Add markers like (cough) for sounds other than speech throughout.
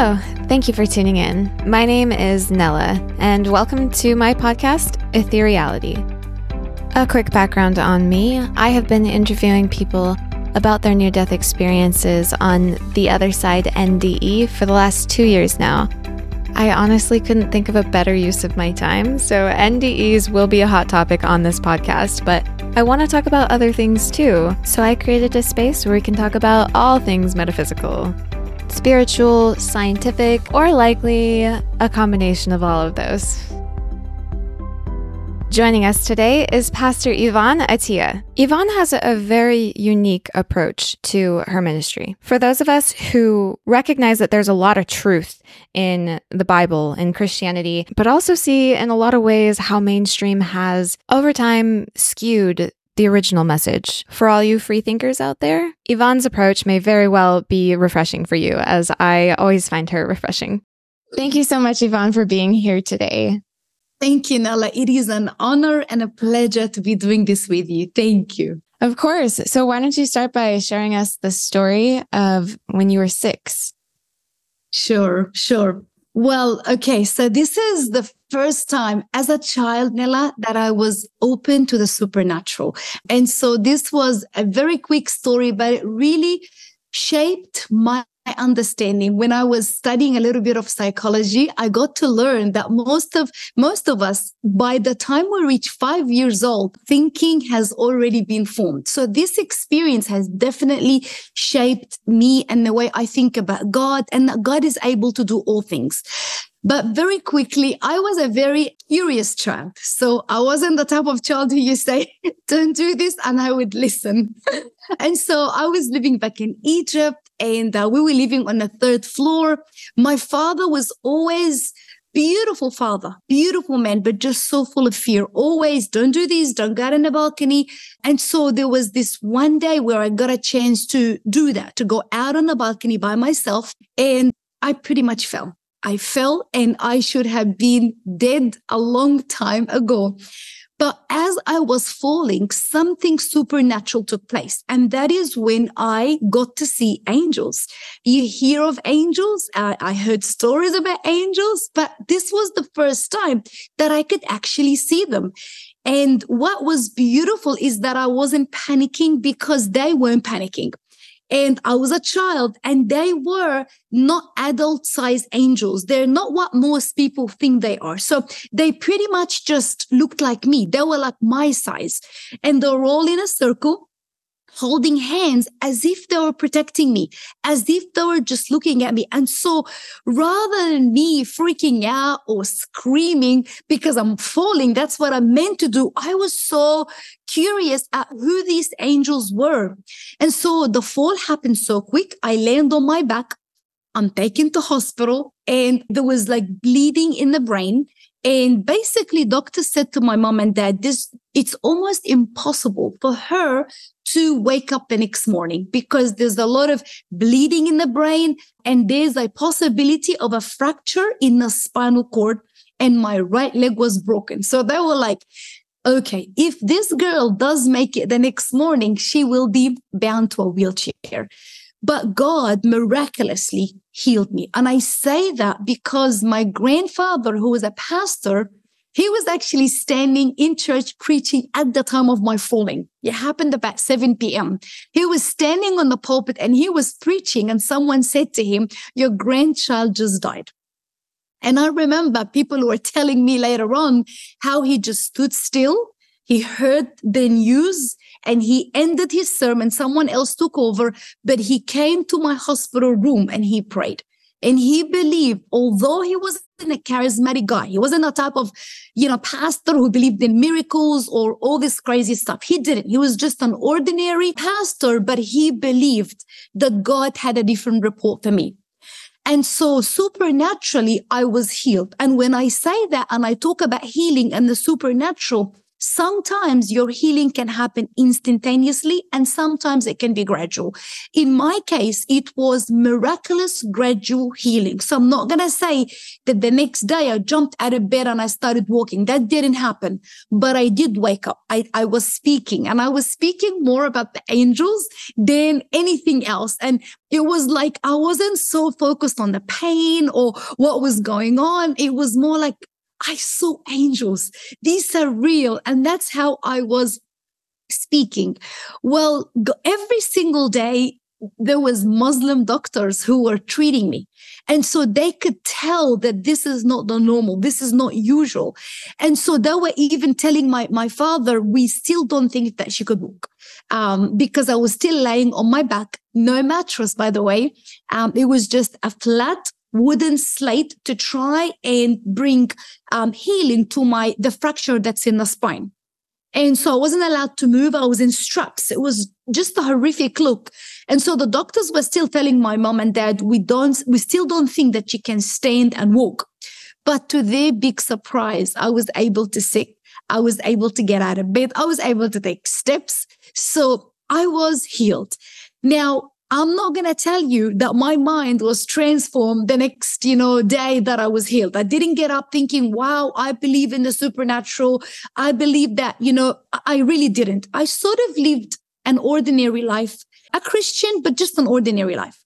Hello, thank you for tuning in. My name is Nella, and welcome to my podcast, Ethereality. A quick background on me I have been interviewing people about their near death experiences on the other side NDE for the last two years now. I honestly couldn't think of a better use of my time, so NDEs will be a hot topic on this podcast, but I want to talk about other things too, so I created a space where we can talk about all things metaphysical spiritual, scientific, or likely a combination of all of those. Joining us today is Pastor Yvon Attia. Yvon has a very unique approach to her ministry. For those of us who recognize that there's a lot of truth in the Bible and Christianity, but also see in a lot of ways how mainstream has over time skewed the original message. For all you free thinkers out there, Yvon's approach may very well be refreshing for you, as I always find her (laughs) refreshing. Thank you so much, Yvon, for being here today. Thank you, Nella. It is an honor and a pleasure to be doing this with you. Thank you. Of course. So, why don't you start by sharing us the story of when you were six? Sure, sure. Well, okay. So this is the first time as a child, Nella, that I was open to the supernatural. And so this was a very quick story, but it really shaped my understanding when i was studying a little bit of psychology i got to learn that most of most of us by the time we reach 5 years old thinking has already been formed so this experience has definitely shaped me and the way i think about god and that god is able to do all things but very quickly, I was a very curious child. So I wasn't the type of child who you say, (laughs) don't do this, and I would listen. (laughs) and so I was living back in Egypt and uh, we were living on the third floor. My father was always beautiful father, beautiful man, but just so full of fear. Always don't do this, don't get in the balcony. And so there was this one day where I got a chance to do that, to go out on the balcony by myself. And I pretty much fell. I fell and I should have been dead a long time ago. But as I was falling, something supernatural took place. And that is when I got to see angels. You hear of angels. I, I heard stories about angels, but this was the first time that I could actually see them. And what was beautiful is that I wasn't panicking because they weren't panicking. And I was a child and they were not adult sized angels. They're not what most people think they are. So they pretty much just looked like me. They were like my size and they're all in a circle holding hands as if they were protecting me, as if they were just looking at me. And so rather than me freaking out or screaming because I'm falling, that's what I meant to do. I was so curious at who these angels were. And so the fall happened so quick. I land on my back. I'm taken to hospital and there was like bleeding in the brain. And basically, doctor said to my mom and dad, this, it's almost impossible for her to wake up the next morning because there's a lot of bleeding in the brain and there's a possibility of a fracture in the spinal cord and my right leg was broken. So they were like, okay, if this girl does make it the next morning, she will be bound to a wheelchair. But God miraculously healed me. And I say that because my grandfather, who was a pastor, he was actually standing in church preaching at the time of my falling. It happened about 7 p.m. He was standing on the pulpit and he was preaching, and someone said to him, Your grandchild just died. And I remember people were telling me later on how he just stood still. He heard the news and he ended his sermon. Someone else took over, but he came to my hospital room and he prayed. And he believed, although he wasn't a charismatic guy, he wasn't a type of, you know, pastor who believed in miracles or all this crazy stuff. He didn't. He was just an ordinary pastor, but he believed that God had a different report for me. And so supernaturally, I was healed. And when I say that and I talk about healing and the supernatural, Sometimes your healing can happen instantaneously and sometimes it can be gradual. In my case, it was miraculous gradual healing. So I'm not going to say that the next day I jumped out of bed and I started walking. That didn't happen, but I did wake up. I, I was speaking and I was speaking more about the angels than anything else. And it was like I wasn't so focused on the pain or what was going on. It was more like I saw angels. These are real. And that's how I was speaking. Well, every single day, there was Muslim doctors who were treating me. And so they could tell that this is not the normal. This is not usual. And so they were even telling my, my father, we still don't think that she could walk. Um, because I was still laying on my back, no mattress, by the way. Um, it was just a flat wooden slate to try and bring um, healing to my the fracture that's in the spine. And so I wasn't allowed to move. I was in straps. It was just a horrific look. And so the doctors were still telling my mom and dad, we don't, we still don't think that she can stand and walk. But to their big surprise, I was able to sit. I was able to get out of bed. I was able to take steps. So I was healed. Now, I'm not going to tell you that my mind was transformed the next, you know, day that I was healed. I didn't get up thinking, wow, I believe in the supernatural. I believe that, you know, I really didn't. I sort of lived an ordinary life, a Christian, but just an ordinary life.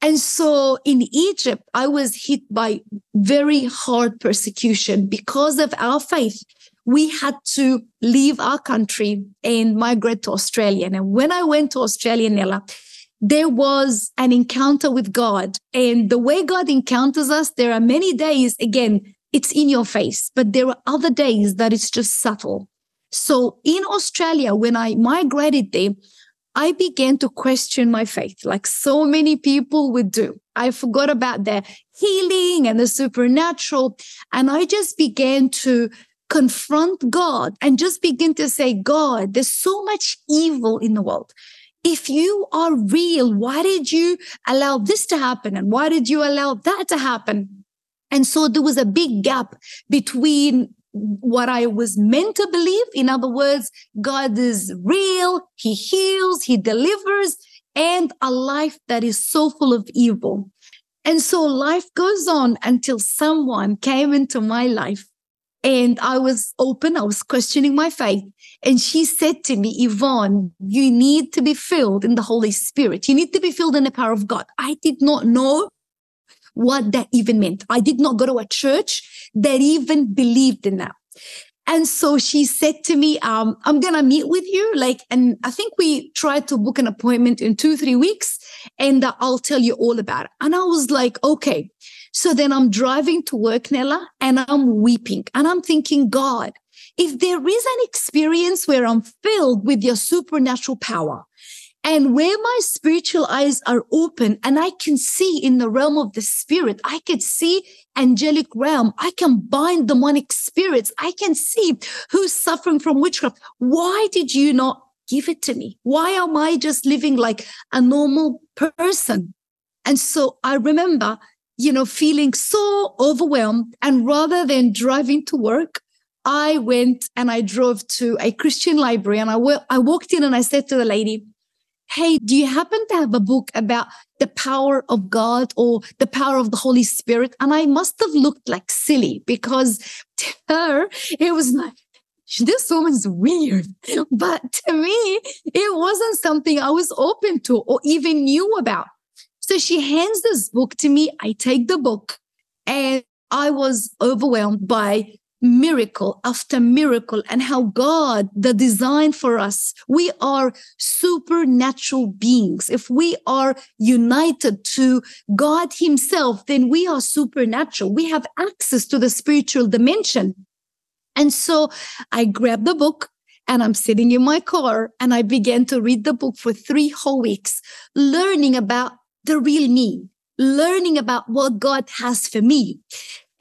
And so in Egypt, I was hit by very hard persecution because of our faith. We had to leave our country and migrate to Australia. And when I went to Australia, Nella, there was an encounter with God. And the way God encounters us, there are many days, again, it's in your face, but there are other days that it's just subtle. So in Australia, when I migrated there, I began to question my faith, like so many people would do. I forgot about the healing and the supernatural. And I just began to confront God and just begin to say, God, there's so much evil in the world if you are real, why did you allow this to happen? And why did you allow that to happen? And so there was a big gap between what I was meant to believe. In other words, God is real. He heals, he delivers and a life that is so full of evil. And so life goes on until someone came into my life and I was open. I was questioning my faith. And she said to me, Yvon, you need to be filled in the Holy Spirit. You need to be filled in the power of God. I did not know what that even meant. I did not go to a church that even believed in that. And so she said to me, um, I'm going to meet with you. Like, and I think we tried to book an appointment in two, three weeks and uh, I'll tell you all about it. And I was like, okay. So then I'm driving to work, Nella, and I'm weeping and I'm thinking, God, if there is an experience where I'm filled with your supernatural power, and where my spiritual eyes are open and I can see in the realm of the spirit, I could see angelic realm. I can bind demonic spirits. I can see who's suffering from witchcraft. Why did you not give it to me? Why am I just living like a normal person? And so I remember, you know, feeling so overwhelmed. And rather than driving to work, I went and I drove to a Christian library and I, w- I walked in and I said to the lady, Hey, do you happen to have a book about the power of God or the power of the Holy Spirit? And I must have looked like silly because to her, it was like, this woman's weird. (laughs) But to me, it wasn't something I was open to or even knew about. So she hands this book to me. I take the book and I was overwhelmed by miracle after miracle and how God, the design for us, we are supernatural beings. If we are united to God himself, then we are supernatural. We have access to the spiritual dimension. And so I grabbed the book and I'm sitting in my car and I began to read the book for three whole weeks, learning about the real me, learning about what God has for me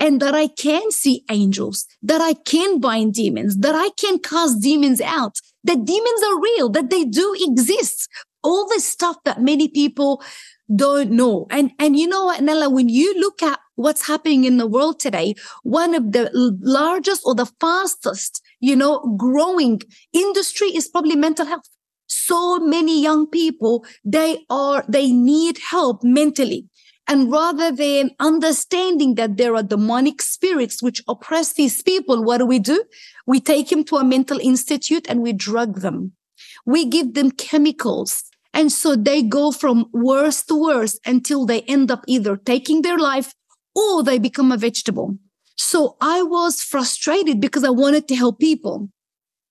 and that I can see angels, that I can bind demons, that I can cast demons out, that demons are real, that they do exist. All the stuff that many people don't know. And, and you know what, Nella, when you look at what's happening in the world today, one of the largest or the fastest you know, growing industry is probably mental health. So many young people, they are, they need help mentally. And rather than understanding that there are demonic spirits which oppress these people, what do we do? We take them to a mental institute and we drug them. We give them chemicals. And so they go from worse to worse until they end up either taking their life or they become a vegetable. So I was frustrated because I wanted to help people.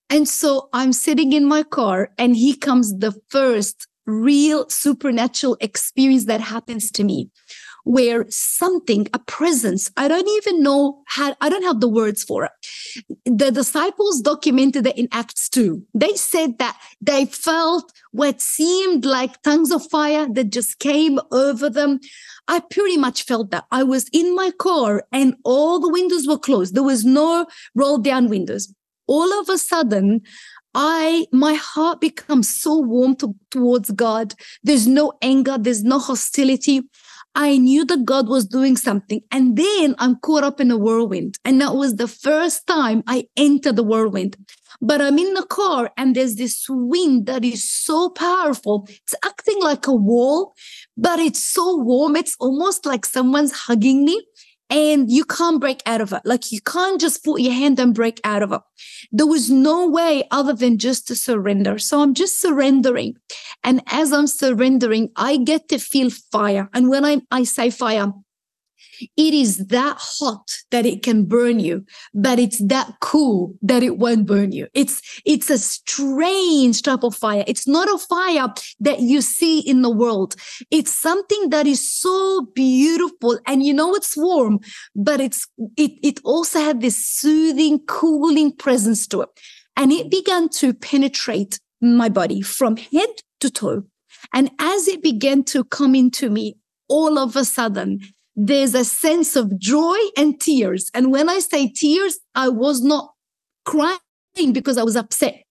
And so I'm sitting in my car and he comes the first real supernatural experience that happens to me where something, a presence, I don't even know how, I don't have the words for it. The disciples documented it in Acts 2. They said that they felt what seemed like tongues of fire that just came over them. I pretty much felt that. I was in my car and all the windows were closed. There was no roll down windows. All of a sudden, I, my heart becomes so warm to, towards God. There's no anger. There's no hostility. I knew that God was doing something. And then I'm caught up in a whirlwind. And that was the first time I entered the whirlwind. But I'm in the car and there's this wind that is so powerful. It's acting like a wall, but it's so warm. It's almost like someone's hugging me and you can't break out of it. Like you can't just put your hand and break out of it. There was no way other than just to surrender. So I'm just surrendering. And as I'm surrendering, I get to feel fire. And when I, I say fire, it is that hot that it can burn you, but it's that cool that it won't burn you. It's, it's a strange type of fire. It's not a fire that you see in the world. It's something that is so beautiful and you know it's warm, but it's, it, it also had this soothing, cooling presence to it. And it began to penetrate my body from head to toe. And as it began to come into me, all of a sudden, there's a sense of joy and tears. And when I say tears, I was not crying because I was upset.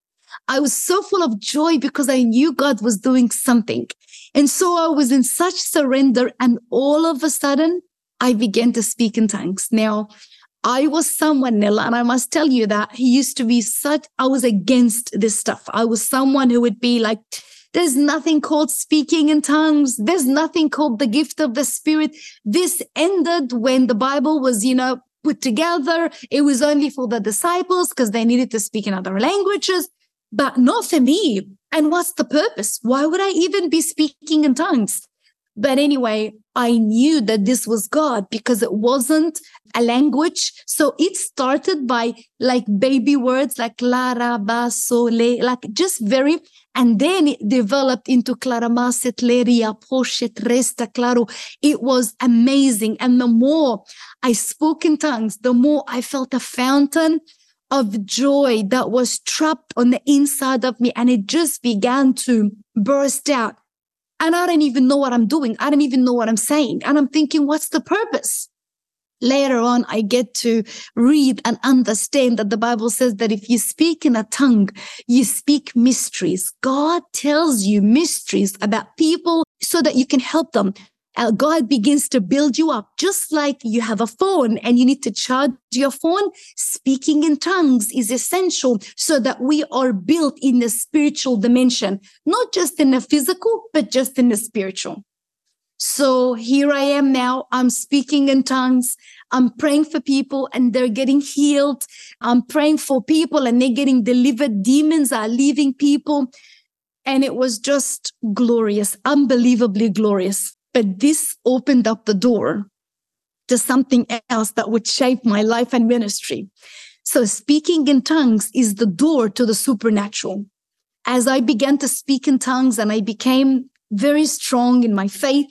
I was so full of joy because I knew God was doing something. And so I was in such surrender. And all of a sudden, I began to speak in tongues. Now, I was someone, Nella, and I must tell you that he used to be such, I was against this stuff. I was someone who would be like, there's nothing called speaking in tongues. There's nothing called the gift of the spirit. This ended when the Bible was, you know, put together. It was only for the disciples because they needed to speak in other languages, but not for me. And what's the purpose? Why would I even be speaking in tongues? But anyway, I knew that this was God because it wasn't a language. So it started by like baby words like Clara, Basole, like just very, and then it developed into Claramaset, Leria, Poshet, Resta, Claro. It was amazing. And the more I spoke in tongues, the more I felt a fountain of joy that was trapped on the inside of me. And it just began to burst out. And I don't even know what I'm doing. I don't even know what I'm saying. And I'm thinking, what's the purpose? Later on, I get to read and understand that the Bible says that if you speak in a tongue, you speak mysteries. God tells you mysteries about people so that you can help them uh, God begins to build you up, just like you have a phone and you need to charge your phone. Speaking in tongues is essential so that we are built in the spiritual dimension, not just in the physical, but just in the spiritual. So here I am now. I'm speaking in tongues. I'm praying for people and they're getting healed. I'm praying for people and they're getting delivered. Demons are leaving people. And it was just glorious, unbelievably glorious. But this opened up the door to something else that would shape my life and ministry. So speaking in tongues is the door to the supernatural. As I began to speak in tongues and I became very strong in my faith,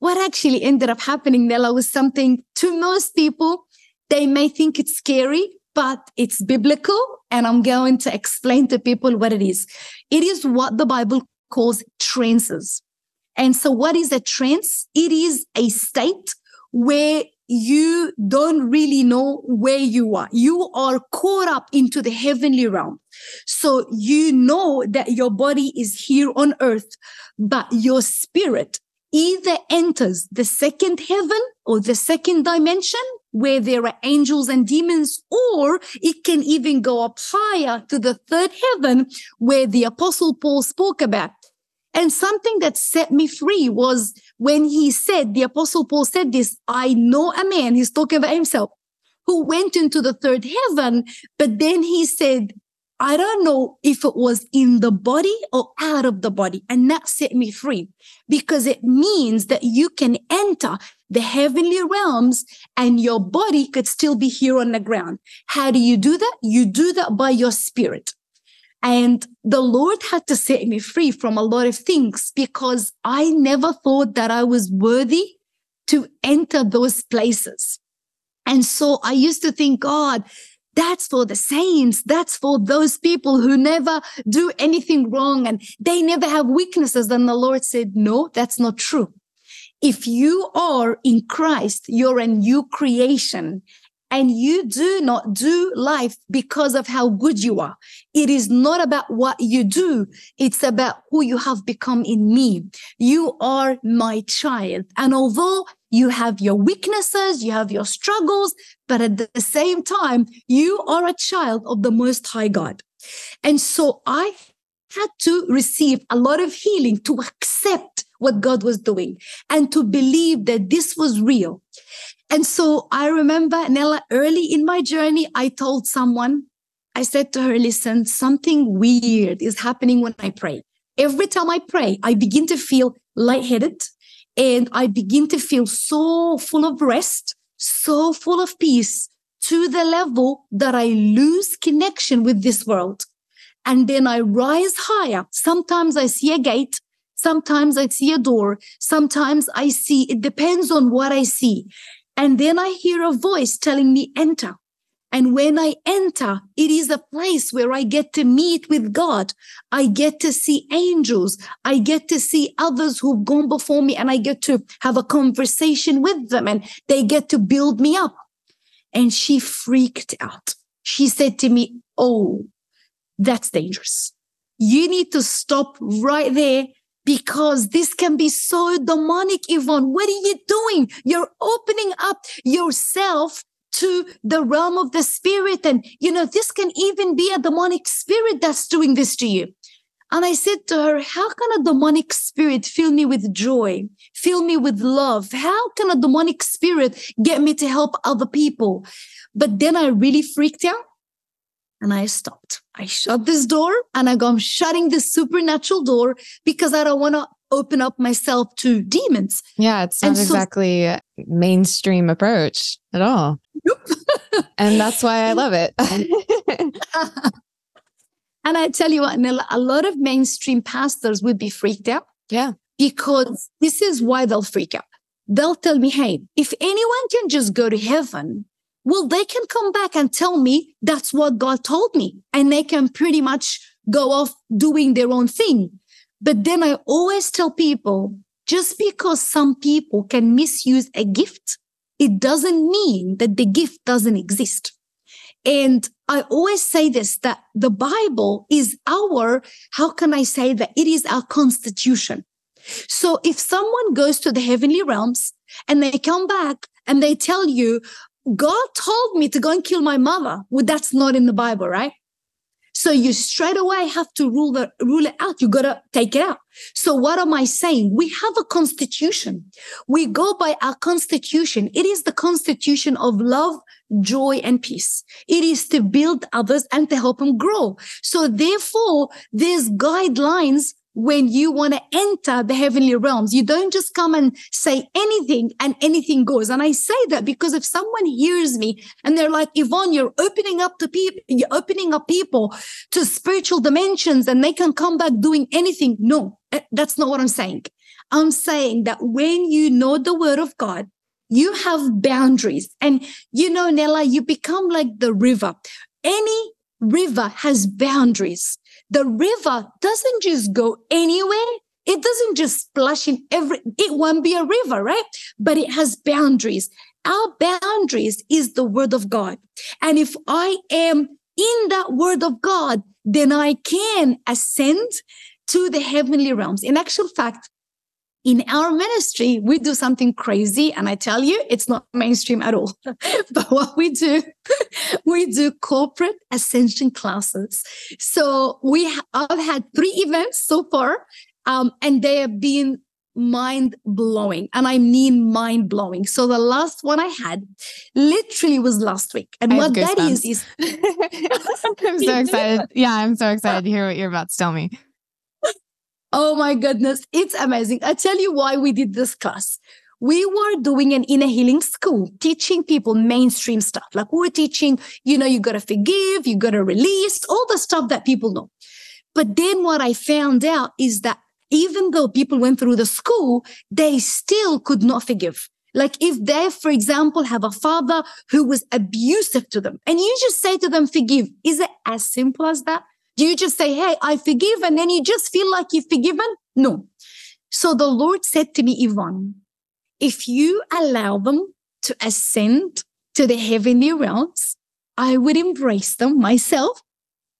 what actually ended up happening, Nella, was something to most people, they may think it's scary, but it's biblical. And I'm going to explain to people what it is. It is what the Bible calls trances. And so what is a trance? It is a state where you don't really know where you are. You are caught up into the heavenly realm. So you know that your body is here on earth, but your spirit either enters the second heaven or the second dimension where there are angels and demons, or it can even go up higher to the third heaven where the apostle Paul spoke about. And something that set me free was when he said, the apostle Paul said this, I know a man, he's talking about himself, who went into the third heaven, but then he said, I don't know if it was in the body or out of the body. And that set me free because it means that you can enter the heavenly realms and your body could still be here on the ground. How do you do that? You do that by your spirit. And the Lord had to set me free from a lot of things because I never thought that I was worthy to enter those places. And so I used to think, God, that's for the saints. That's for those people who never do anything wrong and they never have weaknesses. And the Lord said, no, that's not true. If you are in Christ, you're a new creation and you do not do life because of how good you are. It is not about what you do. It's about who you have become in me. You are my child. And although you have your weaknesses, you have your struggles, but at the same time, you are a child of the most high God. And so I had to receive a lot of healing to accept what God was doing and to believe that this was real. And so I remember Nella early in my journey, I told someone, I said to her, listen, something weird is happening when I pray. Every time I pray, I begin to feel lightheaded and I begin to feel so full of rest, so full of peace to the level that I lose connection with this world. And then I rise higher. Sometimes I see a gate. Sometimes I see a door. Sometimes I see, it depends on what I see. And then I hear a voice telling me, enter. And when I enter, it is a place where I get to meet with God. I get to see angels. I get to see others who've gone before me and I get to have a conversation with them and they get to build me up. And she freaked out. She said to me, Oh, that's dangerous. You need to stop right there because this can be so demonic, Yvon. What are you doing? You're opening up yourself to the realm of the spirit. And, you know, this can even be a demonic spirit that's doing this to you. And I said to her, how can a demonic spirit fill me with joy, fill me with love? How can a demonic spirit get me to help other people? But then I really freaked out and I stopped. I shut this door and I go, I'm shutting this supernatural door because I don't want to open up myself to demons. Yeah, it's not so, exactly mainstream approach at all. (laughs) and that's why I love it. (laughs) and I tell you what, a lot of mainstream pastors would be freaked out. Yeah. Because this is why they'll freak out. They'll tell me, hey, if anyone can just go to heaven, well, they can come back and tell me that's what God told me. And they can pretty much go off doing their own thing. But then I always tell people just because some people can misuse a gift, it doesn't mean that the gift doesn't exist. And I always say this that the Bible is our, how can I say that? It is our constitution. So if someone goes to the heavenly realms and they come back and they tell you, God told me to go and kill my mother. Well, that's not in the Bible, right? So you straight away have to rule the rule it out. You gotta take it out. So what am I saying? We have a constitution. We go by our constitution. It is the constitution of love, joy, and peace. It is to build others and to help them grow. So therefore, there's guidelines when you want to enter the heavenly realms. You don't just come and say anything and anything goes. And I say that because if someone hears me and they're like, Yvon, you're opening up to people, you're opening up people to spiritual dimensions and they can come back doing anything. No, eh, that's not what I'm saying. I'm saying that when you know the word of God, you have boundaries. And you know, Nella, you become like the river. Any river has boundaries the river doesn't just go anywhere. It doesn't just splash in every, it won't be a river, right? But it has boundaries. Our boundaries is the word of God. And if I am in that word of God, then I can ascend to the heavenly realms. In actual fact, in our ministry, we do something crazy. And I tell you, it's not mainstream at all. (laughs) but what we do, (laughs) we do corporate ascension classes. So we have had three events so far, um, and they have been mind blowing. And I mean mind blowing. So the last one I had literally was last week. And what that is, is (laughs) I'm so excited. Yeah, I'm so excited to hear what you're about to tell me. Oh my goodness, it's amazing. I tell you why we did this class. We were doing an inner healing school, teaching people mainstream stuff. Like we're teaching, you know, you got to forgive, you got to release, all the stuff that people know. But then what I found out is that even though people went through the school, they still could not forgive. Like if they, for example, have a father who was abusive to them and you just say to them, forgive. Is it as simple as that? Do you just say, Hey, I forgive, and then you just feel like you've forgiven? No. So the Lord said to me, Yvon, if you allow them to ascend to the heavenly realms, I would embrace them myself.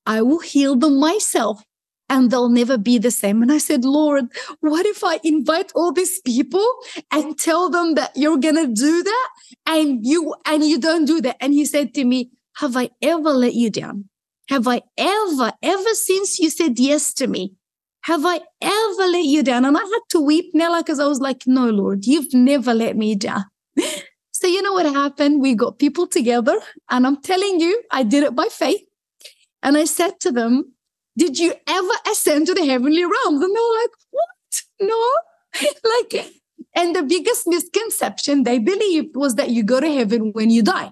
I will heal them myself and they'll never be the same. And I said, Lord, what if I invite all these people and tell them that you're going to do that and you, and you don't do that? And he said to me, have I ever let you down? Have I ever, ever since you said yes to me, have I ever let you down? And I had to weep, Nella, because I was like, no, Lord, you've never let me down. (laughs) so you know what happened? We got people together and I'm telling you, I did it by faith. And I said to them, did you ever ascend to the heavenly realms? And they were like, what? No. (laughs) like, and the biggest misconception they believed was that you go to heaven when you die.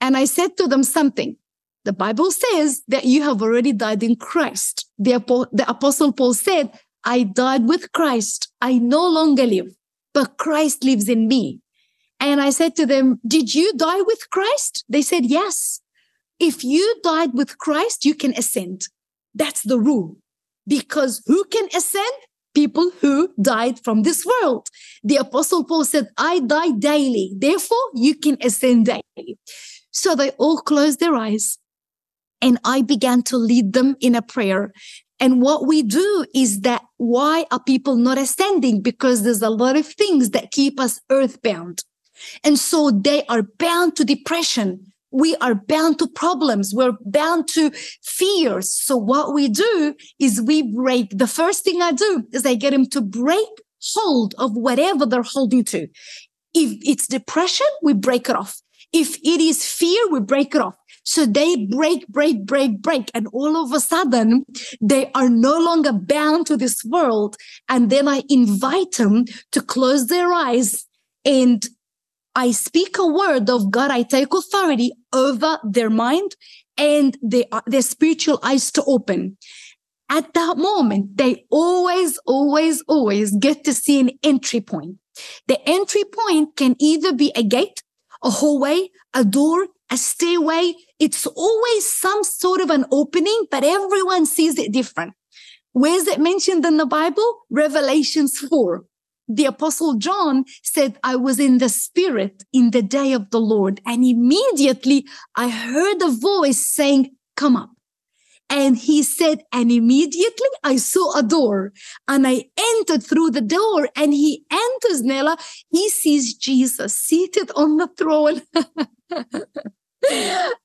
And I said to them something. The Bible says that you have already died in Christ. The, the apostle Paul said, I died with Christ. I no longer live, but Christ lives in me. And I said to them, did you die with Christ? They said, yes. If you died with Christ, you can ascend. That's the rule. Because who can ascend? People who died from this world. The apostle Paul said, I die daily. Therefore, you can ascend daily. So they all closed their eyes and I began to lead them in a prayer. And what we do is that why are people not ascending? Because there's a lot of things that keep us earthbound. And so they are bound to depression. We are bound to problems. We're bound to fears. So what we do is we break. The first thing I do is I get them to break hold of whatever they're holding to. If it's depression, we break it off. If it is fear, we break it off. So they break, break, break, break. And all of a sudden, they are no longer bound to this world. And then I invite them to close their eyes and I speak a word of God. I take authority over their mind and their, their spiritual eyes to open. At that moment, they always, always, always get to see an entry point. The entry point can either be a gate, a hallway, a door, a stairway. It's always some sort of an opening, but everyone sees it different. Where is it mentioned in the Bible? Revelations 4. The apostle John said, I was in the spirit in the day of the Lord. And immediately I heard a voice saying, come up. And he said, and immediately I saw a door and I entered through the door and he enters, Nella. He sees Jesus seated on the throne. (laughs)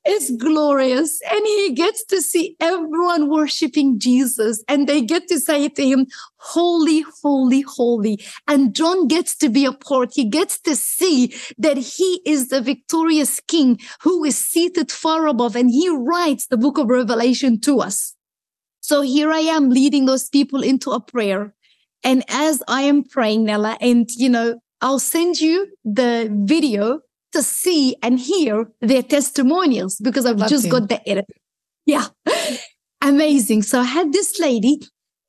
it's glorious. And he gets to see everyone worshiping Jesus and they get to say to him, holy, holy, holy. And John gets to be a part. He gets to see that he is the victorious king who is seated far above and he writes the book of Revelation to us. So here I am leading those people into a prayer. And as I am praying, Nella, and you know, I'll send you the video to see and hear their testimonials because I've just to. got the edit. Yeah. (laughs) Amazing. So I had this lady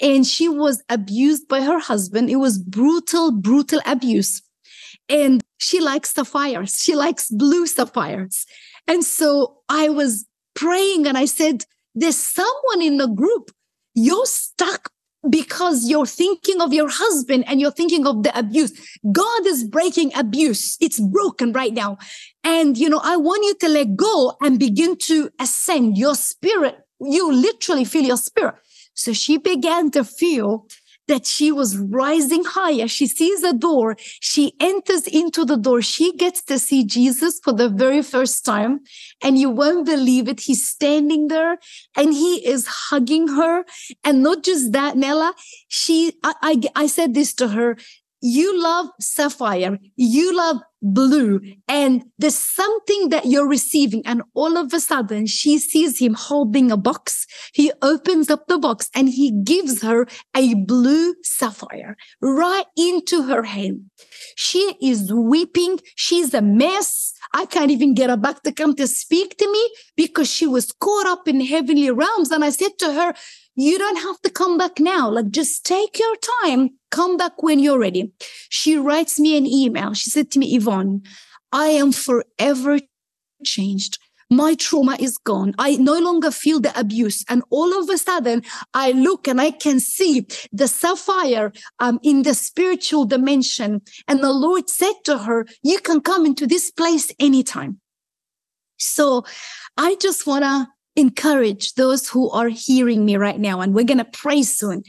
and she was abused by her husband. It was brutal, brutal abuse. And she likes sapphires. She likes blue sapphires. And so I was praying and I said, there's someone in the group. You're stuck because you're thinking of your husband and you're thinking of the abuse. God is breaking abuse. It's broken right now. And, you know, I want you to let go and begin to ascend your spirit. You literally feel your spirit. So she began to feel that she was rising higher. She sees a door. She enters into the door. She gets to see Jesus for the very first time. And you won't believe it. He's standing there and he is hugging her. And not just that, Nella, she, I, I, I said this to her you love sapphire, you love blue, and there's something that you're receiving. And all of a sudden, she sees him holding a box. He opens up the box and he gives her a blue sapphire right into her hand. She is weeping. She's a mess. I can't even get her back to come to speak to me because she was caught up in heavenly realms. And I said to her, you don't have to come back now. Like, just take your time. Come back when you're ready. She writes me an email. She said to me, Yvon, I am forever changed. My trauma is gone. I no longer feel the abuse. And all of a sudden, I look and I can see the sapphire um, in the spiritual dimension. And the Lord said to her, You can come into this place anytime. So I just want to encourage those who are hearing me right now, and we're going to pray soon.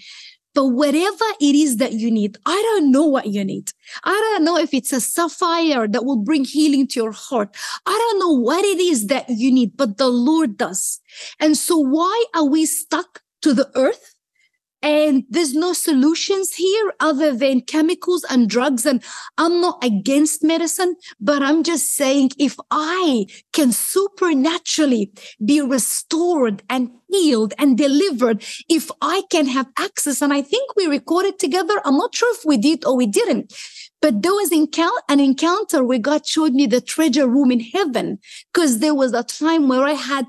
But whatever it is that you need, I don't know what you need. I don't know if it's a sapphire that will bring healing to your heart. I don't know what it is that you need, but the Lord does. And so why are we stuck to the earth? And there's no solutions here other than chemicals and drugs. And I'm not against medicine, but I'm just saying if I can supernaturally be restored and healed and delivered, if I can have access, and I think we recorded together. I'm not sure if we did or we didn't. But there was an encounter where God showed me the treasure room in heaven because there was a time where I had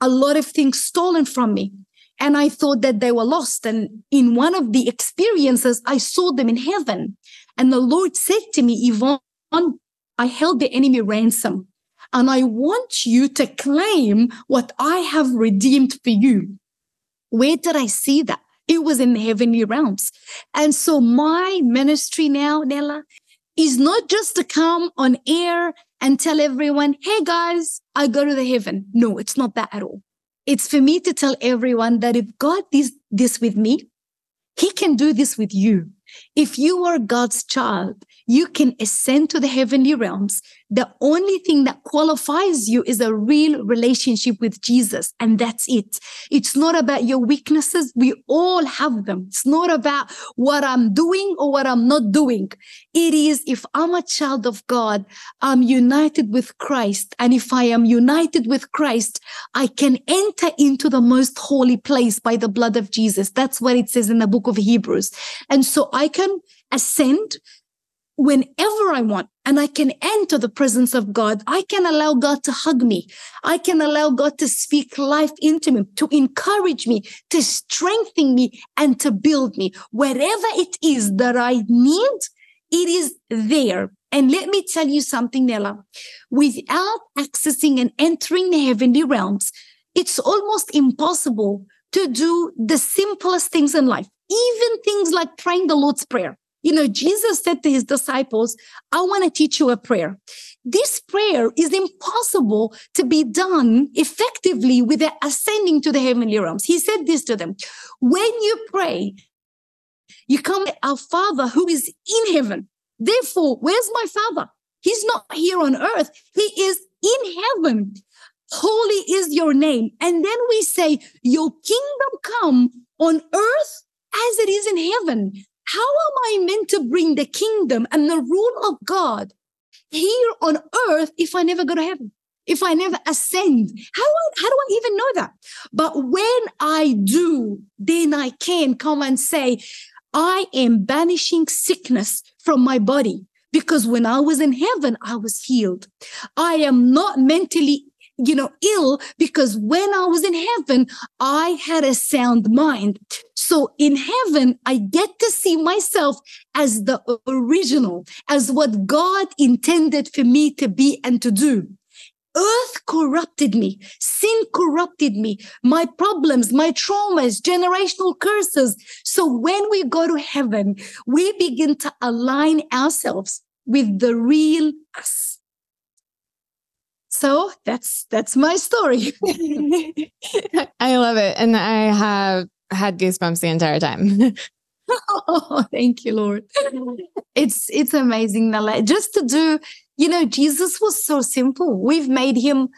a lot of things stolen from me. And I thought that they were lost. And in one of the experiences, I saw them in heaven. And the Lord said to me, Yvon, I held the enemy ransom. And I want you to claim what I have redeemed for you. Where did I see that? It was in the heavenly realms. And so my ministry now, Nella, is not just to come on air and tell everyone, hey guys, I go to the heaven. No, it's not that at all. It's for me to tell everyone that if God did this with me, he can do this with you. If you are God's child, you can ascend to the heavenly realms. The only thing that qualifies you is a real relationship with Jesus. And that's it. It's not about your weaknesses. We all have them. It's not about what I'm doing or what I'm not doing. It is if I'm a child of God, I'm united with Christ. And if I am united with Christ, I can enter into the most holy place by the blood of Jesus. That's what it says in the book of Hebrews. And so I can ascend whenever I want and I can enter the presence of God. I can allow God to hug me. I can allow God to speak life into me, to encourage me, to strengthen me and to build me. Whatever it is that I need, it is there. And let me tell you something, Nella. Without accessing and entering the heavenly realms, it's almost impossible to do the simplest things in life, even things like praying the Lord's Prayer. You know, Jesus said to his disciples, I want to teach you a prayer. This prayer is impossible to be done effectively without ascending to the heavenly realms. He said this to them When you pray, you come to our Father who is in heaven. Therefore, where's my Father? He's not here on earth, He is in heaven. Holy is your name. And then we say, Your kingdom come on earth as it is in heaven. How am I meant to bring the kingdom and the rule of God here on earth if I never go to heaven? If I never ascend, how, how do I even know that? But when I do, then I can come and say, I am banishing sickness from my body because when I was in heaven, I was healed. I am not mentally you know, ill because when I was in heaven, I had a sound mind. So in heaven, I get to see myself as the original, as what God intended for me to be and to do. Earth corrupted me. Sin corrupted me. My problems, my traumas, generational curses. So when we go to heaven, we begin to align ourselves with the real us so that's that's my story (laughs) i love it and i have had goosebumps the entire time oh, (laughs) thank you, Lord. It's it's amazing, Nella. Just to do, you know, Jesus was so simple. We've made him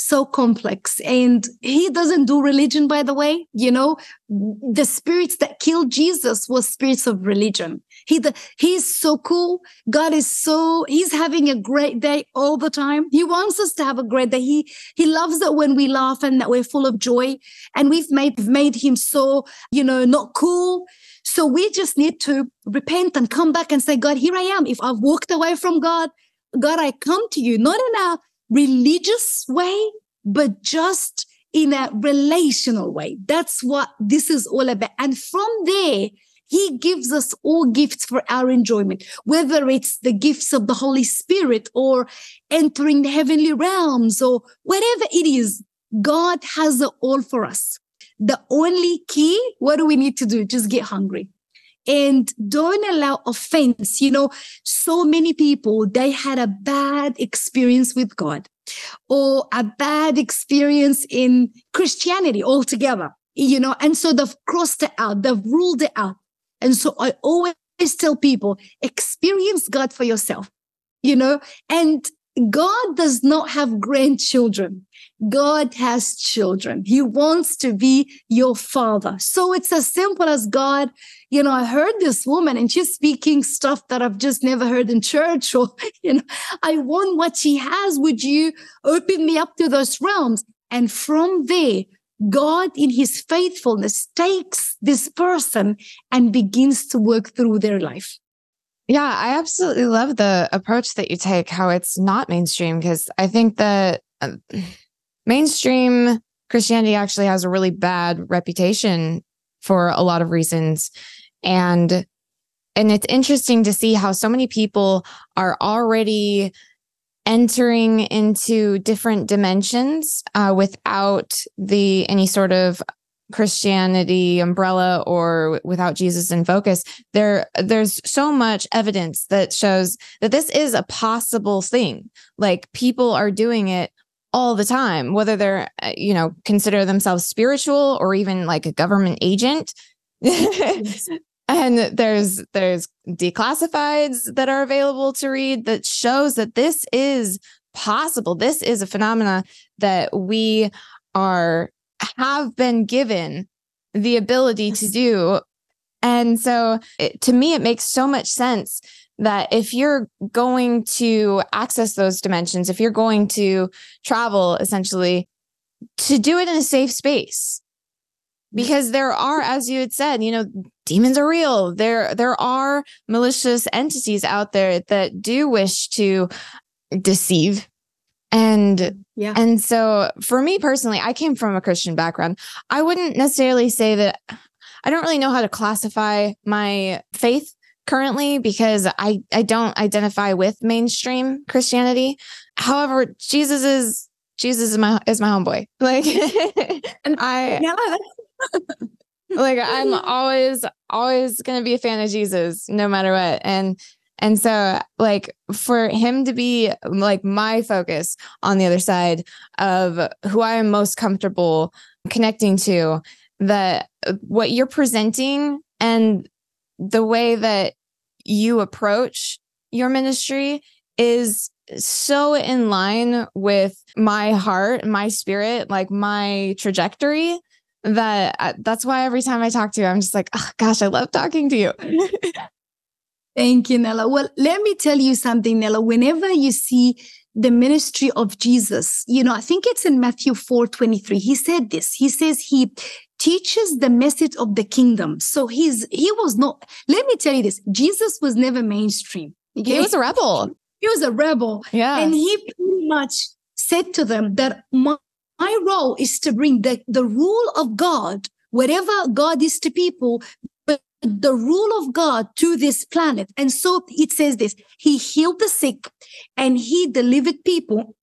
so complex. And he doesn't do religion by the way you know? The spirits that killed jesus was spirits of religion. He the, he's so cool. God is so he's having a great day all the time. He wants us to have a great day. He he loves it when we laugh and that we're full of joy. And we've made made him so you know not cool. So we just need to repent and come back and say god here i am. If i've walked away from god god i come to you. Not in a religious way, but just in a relational way. That's what this is all about. And from there, he gives us all gifts for our enjoyment, whether it's the gifts of the Holy Spirit or entering the heavenly realms or whatever it is. God has it all for us. The only key, what do we need to do? Just get hungry and don't allow offense. You know, so many people, they had a bad experience with God or a bad experience in Christianity altogether, you know, and so they've crossed it out, they've ruled it out. And so I always tell people, experience God for yourself, you know, and God does not have grandchildren. God has children. He wants to be your father. So it's as simple as God, you know, I heard this woman and she's speaking stuff that I've just never heard in church or, (laughs) you know, I want what she has. Would you open me up to those realms? And from there, God in his faithfulness takes this person and begins to work through their life. Yeah, I absolutely love the approach that you take, how it's not mainstream, because I think that uh, mainstream Christianity actually has a really bad reputation for a lot of reasons. And and it's interesting to see how so many people are already entering into different dimensions uh, without the any sort of Christianity umbrella or without Jesus in focus, there there's so much evidence that shows that this is a possible thing. Like people are doing it all the time, whether they're uh, you know consider themselves spiritual or even like a government agent. (laughs) and there's there's declassifieds that are available to read that shows that this is possible. This is a phenomena that we are have been given the ability to do. And so it, to me, it makes so much sense that if you're going to access those dimensions, if you're going to travel essentially, to do it in a safe space. Because there are, as you had said, you know, demons are real. There, there are malicious entities out there that do wish to deceive and yeah. And so for me personally, I came from a Christian background. I wouldn't necessarily say that I don't really know how to classify my faith currently because I I don't identify with mainstream Christianity. However, Jesus is Jesus is my is my homeboy. (laughs) Like and I yeah, (laughs) like I'm always always going to be a fan of Jesus no matter what. And and so, like, for him to be like my focus on the other side of who I am most comfortable connecting to, that what you're presenting and the way that you approach your ministry is so in line with my heart, my spirit, like my trajectory that uh, that's why every time I talk to you, I'm just like, oh, gosh, I love talking to you. (laughs) Thank you, Nella. Well, let me tell you something, Nella. Whenever you see the ministry of Jesus, you know, I think it's in Matthew 4 23. He said this. He says he teaches the message of the kingdom. So he's he was not, let me tell you this, Jesus was never mainstream. Okay? He was a rebel. He was a rebel. Yeah. And he pretty much said to them that my, my role is to bring the, the rule of God, whatever God is to people, the rule of God to this planet. And so it says this He healed the sick and He delivered people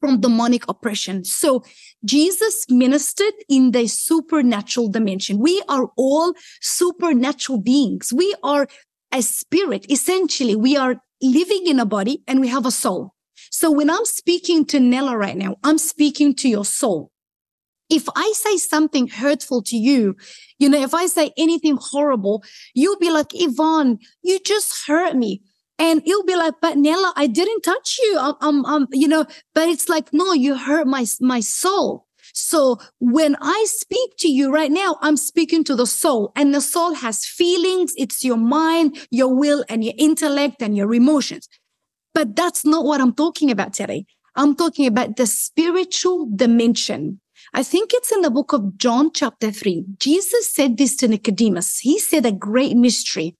from demonic oppression. So Jesus ministered in the supernatural dimension. We are all supernatural beings. We are a spirit. Essentially, we are living in a body and we have a soul. So when I'm speaking to Nella right now, I'm speaking to your soul. If I say something hurtful to you, you know, if I say anything horrible, you'll be like, Yvon, you just hurt me. And you'll be like, but Nella, I didn't touch you. I'm, I'm, I'm, you know, but it's like, no, you hurt my, my soul. So when I speak to you right now, I'm speaking to the soul and the soul has feelings. It's your mind, your will and your intellect and your emotions. But that's not what I'm talking about today. I'm talking about the spiritual dimension. I think it's in the book of John, chapter three. Jesus said this to Nicodemus. He said a great mystery.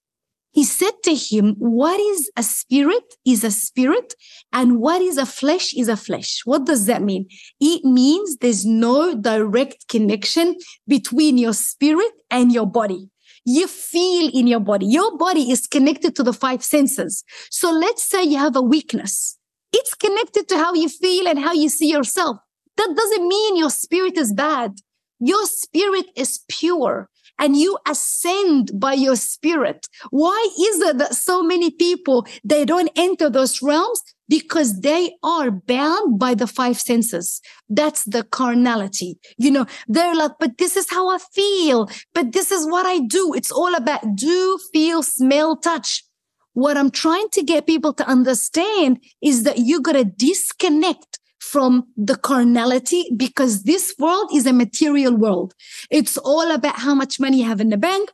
He said to him, what is a spirit is a spirit and what is a flesh is a flesh. What does that mean? It means there's no direct connection between your spirit and your body. You feel in your body. Your body is connected to the five senses. So let's say you have a weakness. It's connected to how you feel and how you see yourself. That doesn't mean your spirit is bad. Your spirit is pure and you ascend by your spirit. Why is it that so many people, they don't enter those realms? Because they are bound by the five senses. That's the carnality. You know, they're like, but this is how I feel. But this is what I do. It's all about do, feel, smell, touch. What I'm trying to get people to understand is that you got to disconnect from the carnality because this world is a material world. It's all about how much money you have in the bank,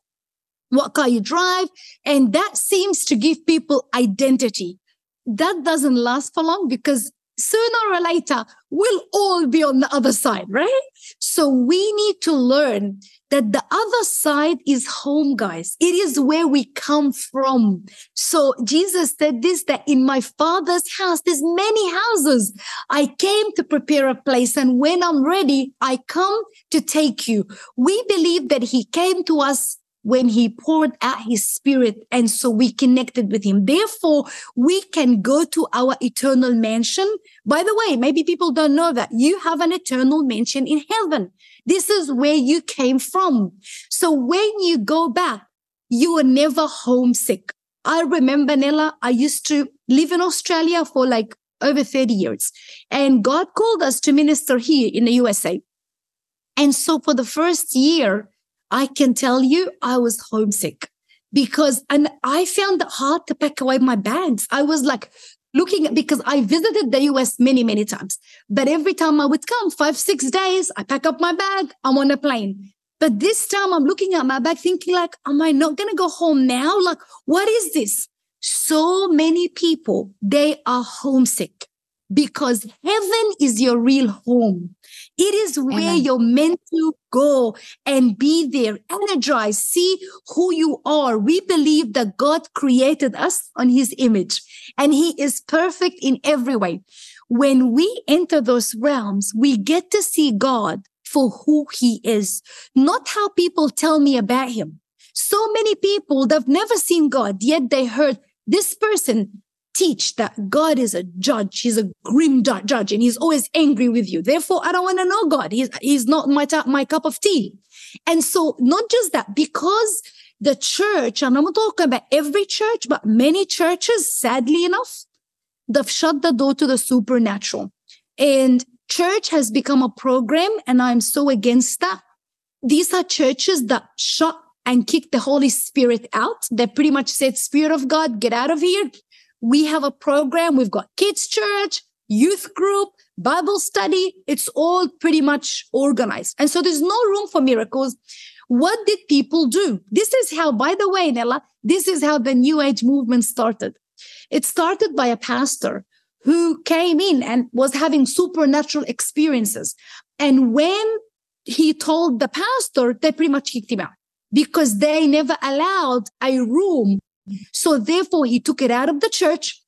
what car you drive, and that seems to give people identity. That doesn't last for long because sooner or later we'll all be on the other side, right? So we need to learn that the other side is home, guys. It is where we come from. So Jesus said this, that in my father's house, there's many houses. I came to prepare a place. And when I'm ready, I come to take you. We believe that he came to us when he poured out his spirit and so we connected with him. Therefore we can go to our eternal mansion. By the way maybe people don't know that you have an eternal mansion in heaven. This is where you came from. So when you go back you are never homesick. I remember nella i used to live in australia for like over 30 years. And god called us to minister here in the usa and so for the first year I can tell you I was homesick because, and I found it hard to pack away my bags. I was like looking because I visited the US many, many times, but every time I would come five, six days, I pack up my bag, I'm on a plane. But this time I'm looking at my bag thinking like, am I not going to go home now? Like, what is this? So many people, they are homesick because heaven is your real home. It is where Amen. you're meant to go and be there, energized, see who you are. We believe that God created us on his image and he is perfect in every way. When we enter those realms, we get to see God for who he is, not how people tell me about him. So many people, they've never seen God, yet they heard this person teach that God is a judge. He's a grim judge and he's always angry with you. Therefore, I don't want to know God. He's, he's not my, my cup of tea. And so not just that, because the church, and I'm not talking about every church, but many churches, sadly enough, they've shut the door to the supernatural. And church has become a program, and I'm so against that. These are churches that shut and kick the Holy Spirit out. They pretty much said, Spirit of God, get out of here. We have a program. We've got kids church, youth group, Bible study. It's all pretty much organized. And so there's no room for miracles. What did people do? This is how, by the way, Nella, this is how the New Age movement started. It started by a pastor who came in and was having supernatural experiences. And when he told the pastor, they pretty much kicked him out because they never allowed a room so therefore he took it out of the church.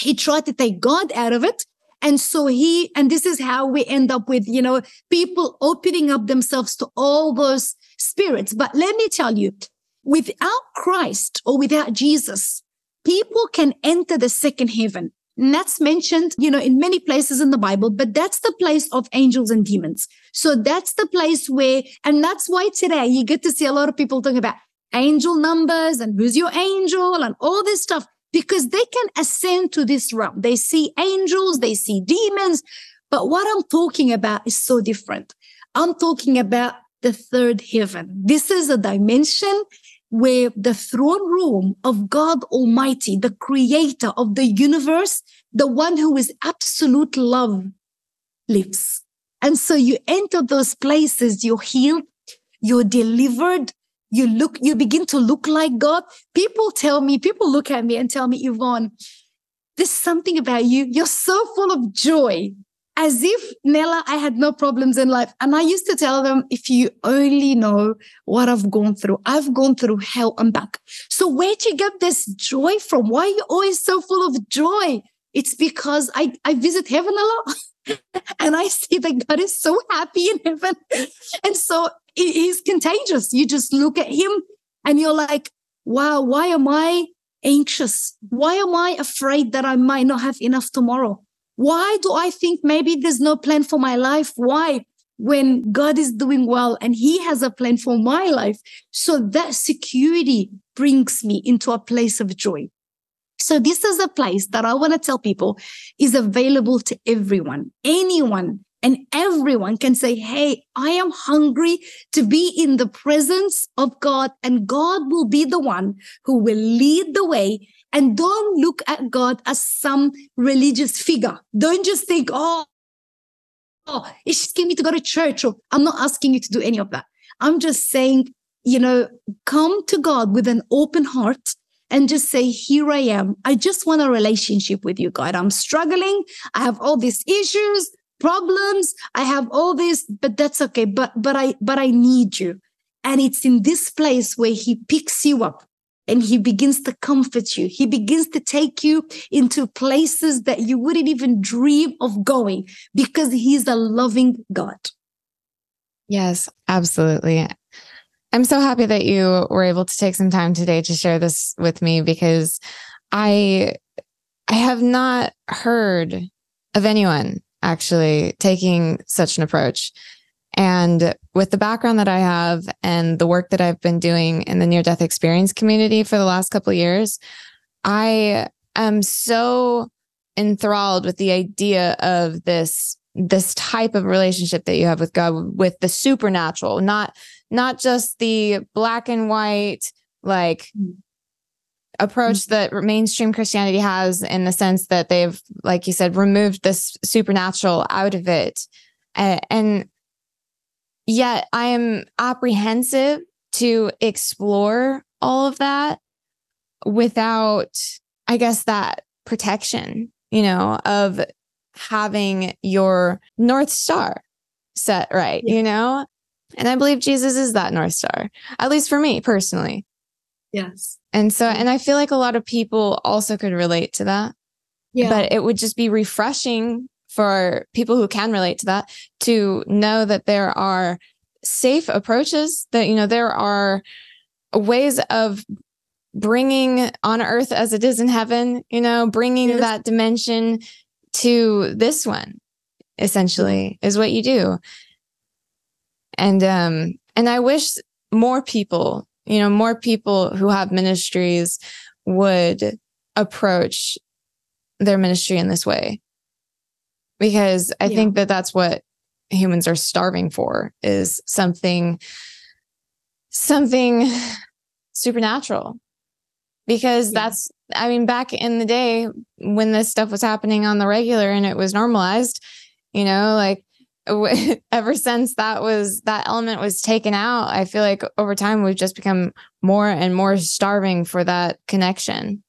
He tried to take God out of it. And so he, and this is how we end up with, you know, people opening up themselves to all those spirits. But let me tell you, without Christ or without Jesus, people can enter the second heaven. And that's mentioned, you know, in many places in the Bible, but that's the place of angels and demons. So that's the place where, and that's why today you get to see a lot of people talking about angel numbers and who's your angel and all this stuff because they can ascend to this realm. They see angels, they see demons. But what I'm talking about is so different. I'm talking about the third heaven. This is a dimension where the throne room of God Almighty, the creator of the universe, the one who is absolute love, lives. And so you enter those places, you're healed, you're delivered, you look, you begin to look like God. People tell me, people look at me and tell me, Yvon, there's something about you. You're so full of joy as if Nella, I had no problems in life. And I used to tell them, if you only know what I've gone through, I've gone through hell and back. So where'd you get this joy from? Why are you always so full of joy? It's because I, I visit heaven a lot (laughs) and I see that God is so happy in heaven. And so he's contagious. You just look at him and you're like, wow, why am I anxious? Why am I afraid that I might not have enough tomorrow? Why do I think maybe there's no plan for my life? Why? When God is doing well and He has a plan for my life. So that security brings me into a place of joy. So this is a place that I want to tell people is available to everyone, anyone and everyone can say, Hey, I am hungry to be in the presence of God and God will be the one who will lead the way and don't look at God as some religious figure. Don't just think, oh, oh, it's just me to go to church. Or I'm not asking you to do any of that. I'm just saying, you know, come to God with an open heart and just say, here I am. I just want a relationship with you, God. I'm struggling. I have all these issues, problems. I have all this, but that's okay. But, but I, but I need you. And it's in this place where he picks you up and he begins to comfort you. He begins to take you into places that you wouldn't even dream of going because he's a loving God. Yes, absolutely. I'm so happy that you were able to take some time today to share this with me because I I have not heard of anyone actually taking such an approach. And with the background that I have and the work that I've been doing in the near death experience community for the last couple of years, I am so enthralled with the idea of this this type of relationship that you have with God with the supernatural, not not just the black and white like approach mm-hmm. that mainstream Christianity has in the sense that they've like you said removed this supernatural out of it. and Yet I am apprehensive to explore all of that without, I guess, that protection, you know, of having your North Star set right, yeah. you know? And I believe Jesus is that North Star, at least for me personally. Yes. And so, and I feel like a lot of people also could relate to that. Yeah. But it would just be refreshing for people who can relate to that to know that there are safe approaches that you know there are ways of bringing on earth as it is in heaven you know bringing yes. that dimension to this one essentially is what you do and um and i wish more people you know more people who have ministries would approach their ministry in this way because I yeah. think that that's what humans are starving for is something something supernatural because yeah. that's i mean back in the day when this stuff was happening on the regular and it was normalized you know like (laughs) ever since that was that element was taken out i feel like over time we've just become more and more starving for that connection.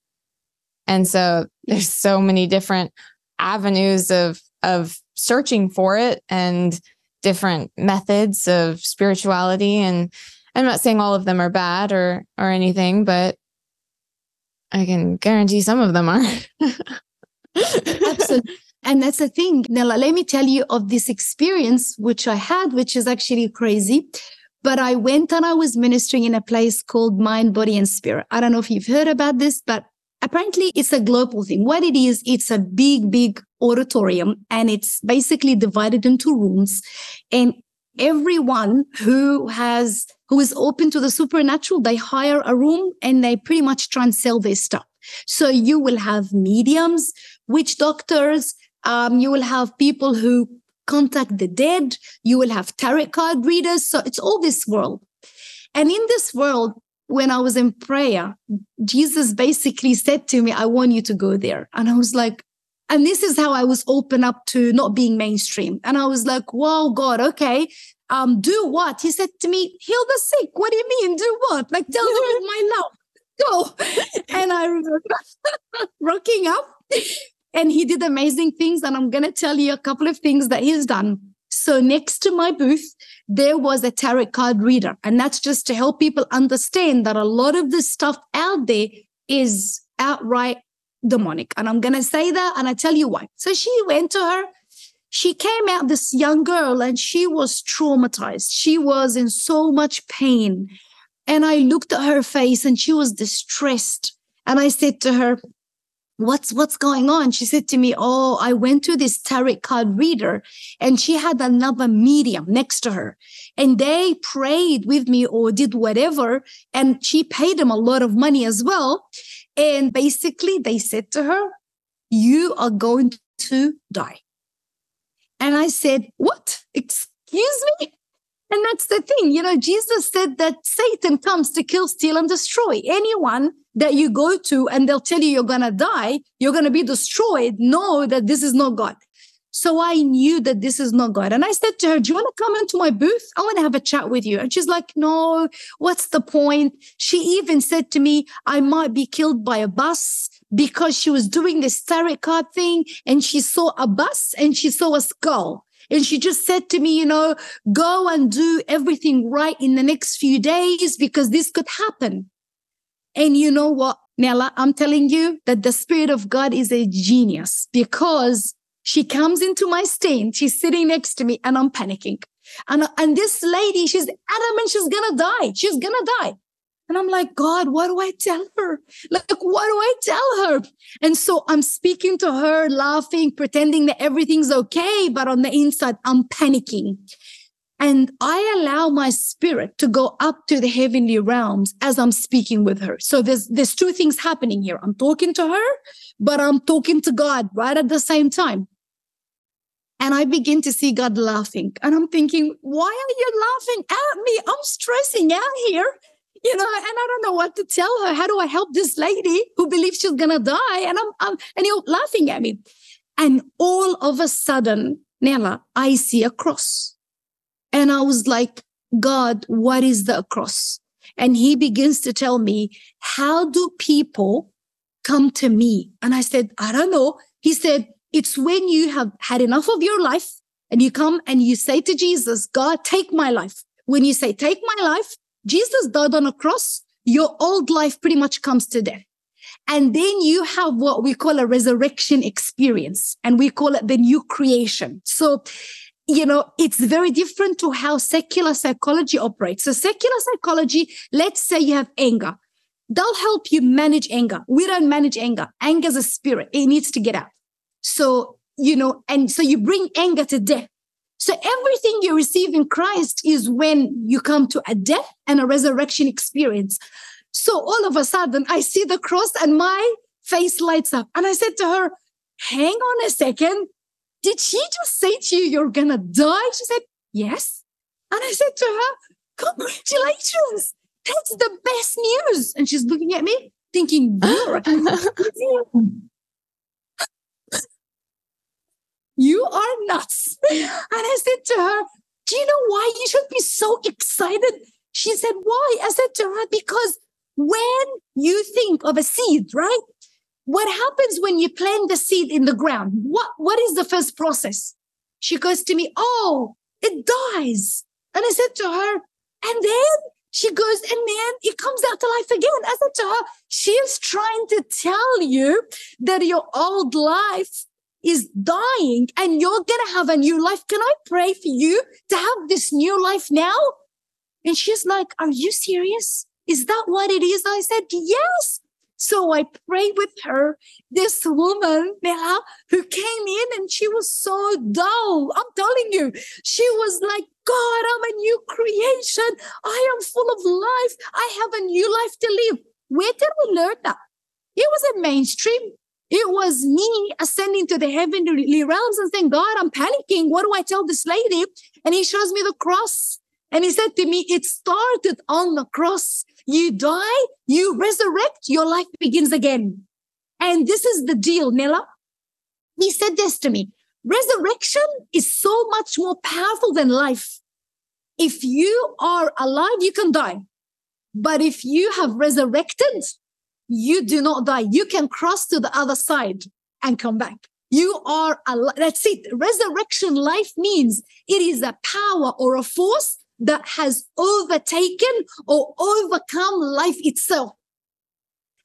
And so there's so many different avenues of of searching for it and different methods of spirituality. And I'm not saying all of them are bad or or anything but I can guarantee some of them are. (laughs) Absolutely. And that's the thing. Nella, let me tell you of this experience which I had, which is actually crazy. But I went and I was ministering in a place called Mind, Body, and Spirit. I don't know if you've heard about this, but apparently it's a global thing. What it is, it's a big, big auditorium and it's basically divided into rooms. And everyone who has, who is open to the supernatural, they hire a room and they pretty much try and sell their stuff. So you will have mediums, witch doctors, um, you will have people who contact the dead, you will have tarot card readers. So it's all this world. And in this world, when I was in prayer, Jesus basically said to me, I want you to go there. And I was like, and this is how I was open up to not being mainstream. And I was like, wow, God, okay. Um, do what? He said to me, heal the sick. What do you mean? Do what? Like tell them my love. Go. (laughs) And I remember (laughs) rocking up. And he did amazing things. And I'm gonna tell you a couple of things that he's done. So next to my booth, there was a tarot card reader. And that's just to help people understand that a lot of the stuff out there is outright demonic. And I'm going to say that and I tell you why. So she went to her. She came out, this young girl, and she was traumatized. She was in so much pain. And I looked at her face and she was distressed. And I said to her, what's what's going on? She said to me oh i went to this tarot card reader and she had another medium next to her and they prayed with me or did whatever and she paid them a lot of money as well. And basically they said to her you are going to die. And i said what? Excuse me? And that's the thing you know jesus said that satan comes to kill steal and destroy anyone that you go to and they'll tell you you're going to die, you're going to be destroyed, know that this is not God. So I knew that this is not God. And I said to her, Do you want to come into my booth? I want to have a chat with you. And she's like, No, what's the point? She even said to me, I might be killed by a bus because she was doing this tarot card thing and she saw a bus and she saw a skull. And she just said to me, you know, go and do everything right in the next few days because this could happen. And you know what, Nella, I'm telling you that the Spirit of God is a genius because she comes into my stand, she's sitting next to me, and I'm panicking. And, and this lady, she's adamant she's gonna die. She's gonna die. And I'm like, God, what do I tell her? Like, what do I tell her? And so I'm speaking to her, laughing, pretending that everything's okay. But on the inside, I'm panicking. And I allow my spirit to go up to the heavenly realms as I'm speaking with her. So there's, there's two things happening here. I'm talking to her, but I'm talking to God right at the same time. And I begin to see God laughing. And I'm thinking, why are you laughing at me? I'm stressing out here. You know, and I don't know what to tell her. How do I help this lady who believes she's gonna die? And I'm, I'm and you're laughing at me. And all of a sudden, Nella, I see a cross. And I was like, God, what is the cross? And he begins to tell me, how do people come to me? And I said, I don't know. He said, it's when you have had enough of your life and you come and you say to Jesus, God, take my life. When you say, take my life, Jesus died on a cross. Your old life pretty much comes to death. And then you have what we call a resurrection experience and we call it the new creation. So you know, it's very different to how secular psychology operates. So secular psychology, let's say you have anger. They'll help you manage anger. We don't manage anger. Anger is a spirit. It needs to get out. So, you know, and so you bring anger to death. So everything you receive in Christ is when you come to a death and a resurrection experience. So all of a sudden I see the cross and my face lights up. And I said to her, hang on a second. Did she just say to you, you're going to die? She said, Yes. And I said to her, Congratulations. That's the best news. And she's looking at me thinking, (laughs) You are nuts. And I said to her, Do you know why you should be so excited? She said, Why? I said to her, Because when you think of a seed, right? What happens when you plant the seed in the ground? What, what is the first process? She goes to me, Oh, it dies. And I said to her, and then she goes, and then it comes out to life again. I said to her, she's trying to tell you that your old life is dying and you're going to have a new life. Can I pray for you to have this new life now? And she's like, Are you serious? Is that what it is? I said, Yes. So I prayed with her, this woman, Bella, who came in and she was so dull. I'm telling you, she was like, God, I'm a new creation. I am full of life. I have a new life to live. Where did we learn that? It wasn't mainstream. It was me ascending to the heavenly realms and saying, God, I'm panicking. What do I tell this lady? And he shows me the cross. And he said to me, it started on the cross. You die, you resurrect, your life begins again. And this is the deal, Nella. He said this to me. Resurrection is so much more powerful than life. If you are alive, you can die. But if you have resurrected, you do not die. You can cross to the other side and come back. You are alive. That's it. Resurrection life means it is a power or a force that has overtaken or overcome life itself.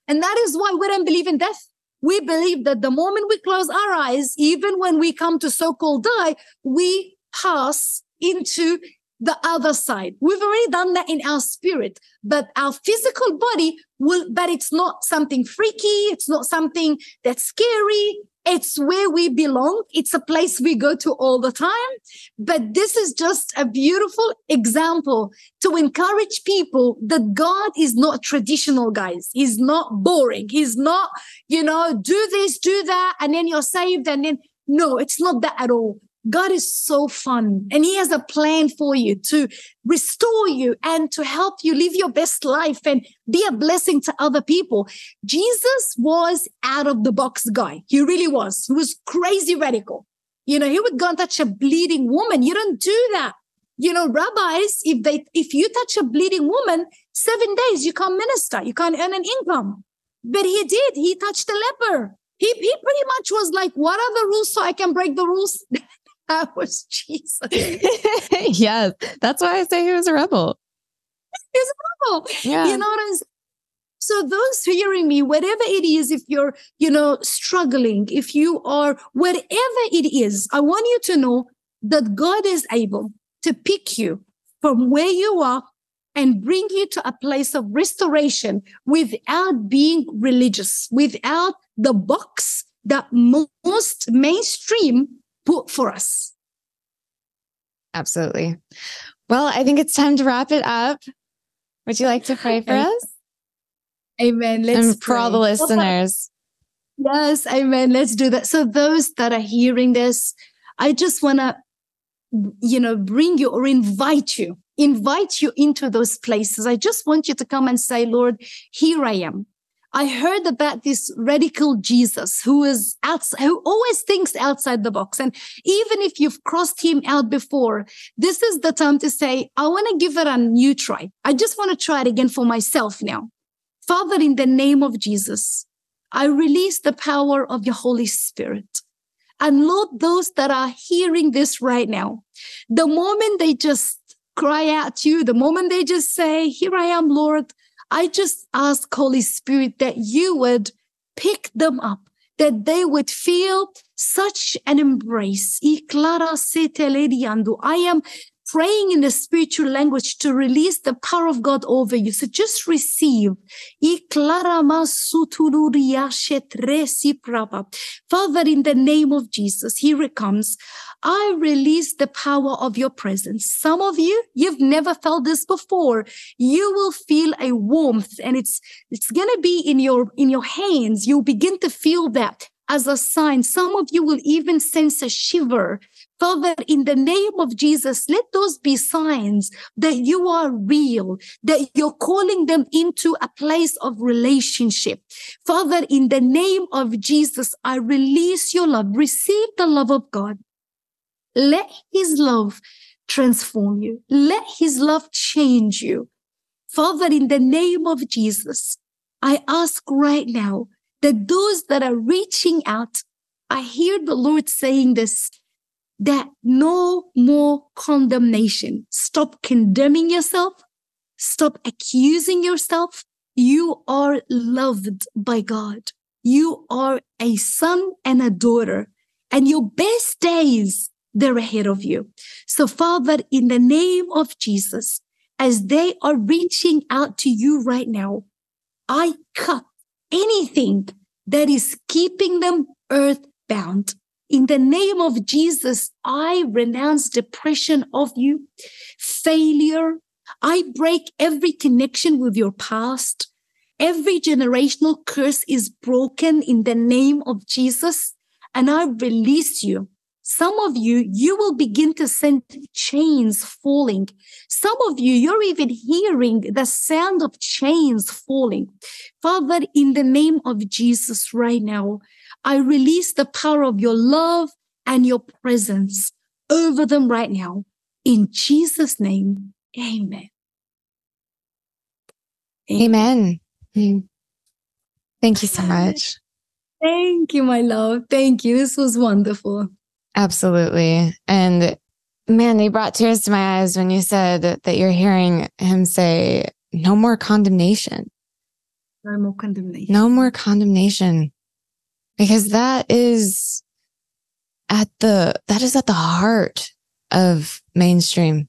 And that is why we don't believe in death. We believe that the moment we close our eyes, even when we come to so-called die, we pass into the other side. We've already done that in our spirit, but our physical body will, but it's not something freaky. It's not something that's scary. It's where we belong. It's a place we go to all the time. But this is just a beautiful example to encourage people that God is not traditional, guys. He's not boring. He's not, you know, do this, do that, and then you're saved. And then, no, it's not that at all. God is so fun and he has a plan for you to restore you and to help you live your best life and be a blessing to other people. Jesus was out of the box guy. He really was. He was crazy radical. You know, he would go and touch a bleeding woman. You don't do that. You know, rabbis, if they, if you touch a bleeding woman, seven days, you can't minister. You can't earn an income. But he did. He touched a leper. He, he pretty much was like, what are the rules so I can break the rules? (laughs) that was (laughs) Jesus. yes. That's why I say he was a rebel. He's a rebel. Yeah. You know what I'm saying? So those hearing me, whatever it is, if you're, you know, struggling, if you are, whatever it is, I want you to know that God is able to pick you from where you are and bring you to a place of restoration without being religious, without the box that most mainstream for us. Absolutely. Well, I think it's time to wrap it up. Would you like to pray for us? Amen. Let's and for pray. all the listeners. Yes, amen. Let's do that. So those that are hearing this, I just want to, you know, bring you or invite you, invite you into those places. I just want you to come and say, Lord, here I am. I heard about this radical Jesus who is outside, who always thinks outside the box. And even if you've crossed him out before, this is the time to say, I want to give it a new try. I just want to try it again for myself now. Father, in the name of Jesus, I release the power of your Holy Spirit. And Lord, those that are hearing this right now, the moment they just cry out to you, the moment they just say, Here I am, Lord, I just ask, Holy Spirit, that you would pick them up, that they would feel such an embrace. I am praying in the spiritual language to release the power of God over you. So just receive. Father, in the name of Jesus, here it comes. I release the power of your presence. Some of you, you've never felt this before. You will feel a warmth and it's, it's going to be in your, in your hands. You'll begin to feel that as a sign. Some of you will even sense a shiver. Father, in the name of Jesus, let those be signs that you are real, that you're calling them into a place of relationship. Father, in the name of Jesus, I release your love. Receive the love of God. Let his love transform you. Let his love change you. Father, in the name of Jesus, I ask right now that those that are reaching out, I hear the Lord saying this, that no more condemnation. Stop condemning yourself. Stop accusing yourself. You are loved by God. You are a son and a daughter and your best days, they're ahead of you. So Father, in the name of Jesus, as they are reaching out to you right now, I cut anything that is keeping them earthbound. In the name of Jesus, I renounce depression of you, failure. I break every connection with your past. Every generational curse is broken in the name of Jesus. And I release you. Some of you, you will begin to sense chains falling. Some of you, you're even hearing the sound of chains falling. Father, in the name of Jesus right now, I release the power of your love and your presence over them right now. In Jesus' name, amen. Amen. amen. Thank you so much. Thank you, my love. Thank you. This was wonderful. Absolutely. And man, they brought tears to my eyes when you said that you're hearing him say, no more condemnation. No more condemnation. No more condemnation. Because that is at the, that is at the heart of mainstream.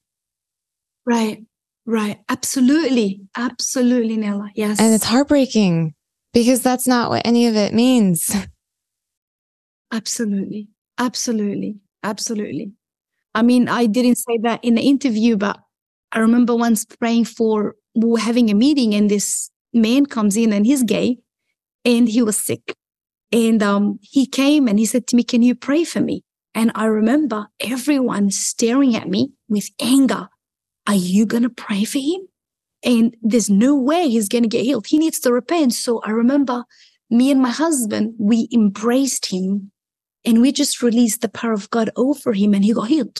Right. Right. Absolutely. Absolutely, Nella. Yes. And it's heartbreaking because that's not what any of it means. (laughs) Absolutely. Absolutely. Absolutely. I mean, I didn't say that in the interview, but I remember once praying for we were having a meeting and this man comes in and he's gay and he was sick. And um, he came and he said to me, Can you pray for me? And I remember everyone staring at me with anger. Are you going to pray for him? And there's no way he's going to get healed. He needs to repent. So I remember me and my husband, we embraced him and we just released the power of God over him and he got healed.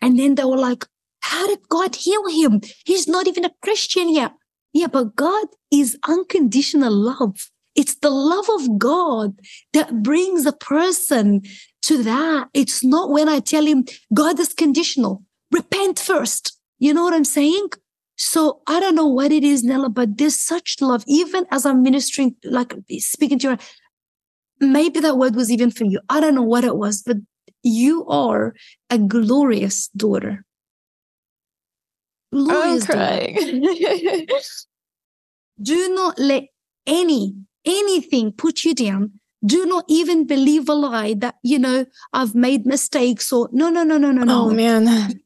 And then they were like, how did God heal him? He's not even a Christian yet. Yeah, but God is unconditional love. It's the love of God that brings a person to that. It's not when I tell him God is conditional. Repent first. You know what I'm saying? So I don't know what it is, Nella, but there's such love. Even as I'm ministering, like speaking to you, maybe that word was even for you. I don't know what it was, but you are a glorious daughter. Glorious I'm crying. (laughs) Do not let any anything put you down. Do not even believe a lie that you know I've made mistakes or no no no no no no. Oh man.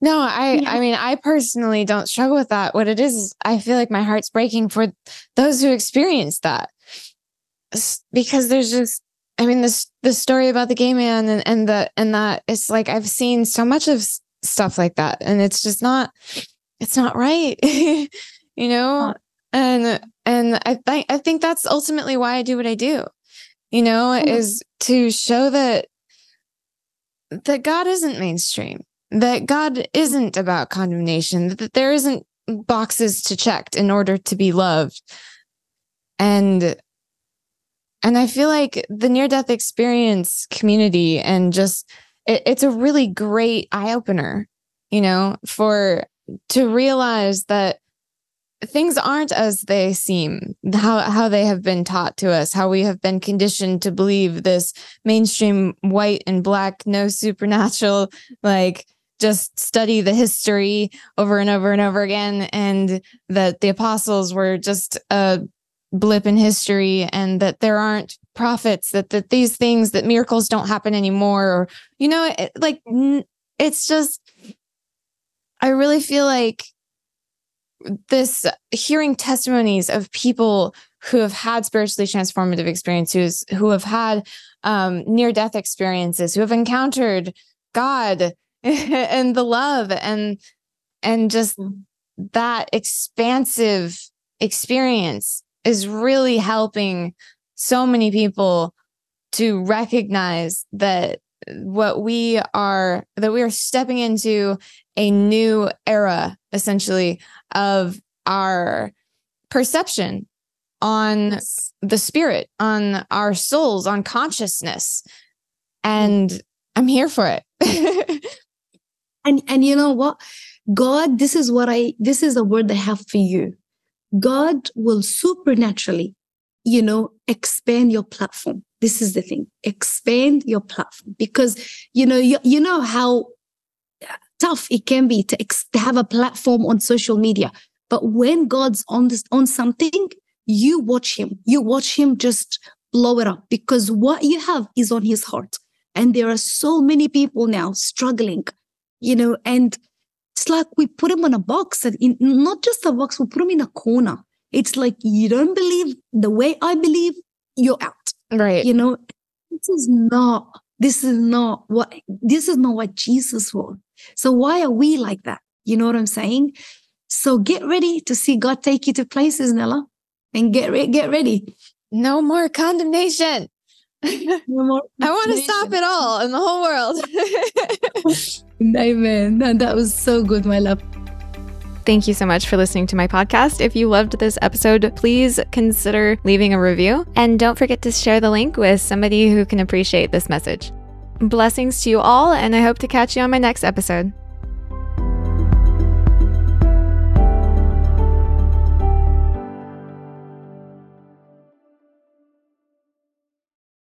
No, I yeah. I mean I personally don't struggle with that. What it is, I feel like my heart's breaking for those who experience that because there's just I mean this the story about the gay man and and the and that it's like I've seen so much of stuff like that and it's just not it's not right (laughs) you know? And and I think I think that's ultimately why I do what I do you know mm-hmm. is to show that that God isn't mainstream that God isn't about condemnation that there isn't boxes to check in order to be loved. And and I feel like the near death experience community and just it, it's a really great eye opener, you know, for to realize that things aren't as they seem how how they have been taught to us how we have been conditioned to believe this mainstream white and black no supernatural like just study the history over and over and over again and that the apostles were just a blip in history and that there aren't prophets that that these things that miracles don't happen anymore or you know it, like it's just i really feel like this hearing testimonies of people who have had spiritually transformative experiences who have had um, near death experiences who have encountered god (laughs) and the love and and just mm. that expansive experience is really helping so many people to recognize that what we are that we are stepping into a new era essentially of our perception on yes. the spirit on our souls on consciousness. And i'm here for it. (laughs) And and you know what? God this is what i this is the word i have for you God will supernaturally, you know, expand your platform. This is the thing. Expand your platform because, you know, you, you know how tough it can be to, ex- to have a platform on social media. But when God's on this, on something, you watch him. You watch him just blow it up because what you have is on his heart. And there are so many people now struggling, you know, and it's like we put him in a box and in, not just a box, we put him in a corner It's like you don't believe the way I believe, you're out. Right. You know, this is not, this is not what, this is not what Jesus wants. So why are we like that? You know what I'm saying? So get ready to see God take you to places, Nella, and get re- get ready. No more condemnation. (laughs) No more I want to stop it all in the whole world. (laughs) Amen. And that was so good, my love. Thank you so much for listening to my podcast. If you loved this episode, please consider leaving a review and don't forget to share the link with somebody who can appreciate this message. Blessings to you all, and I hope to catch you on my next episode.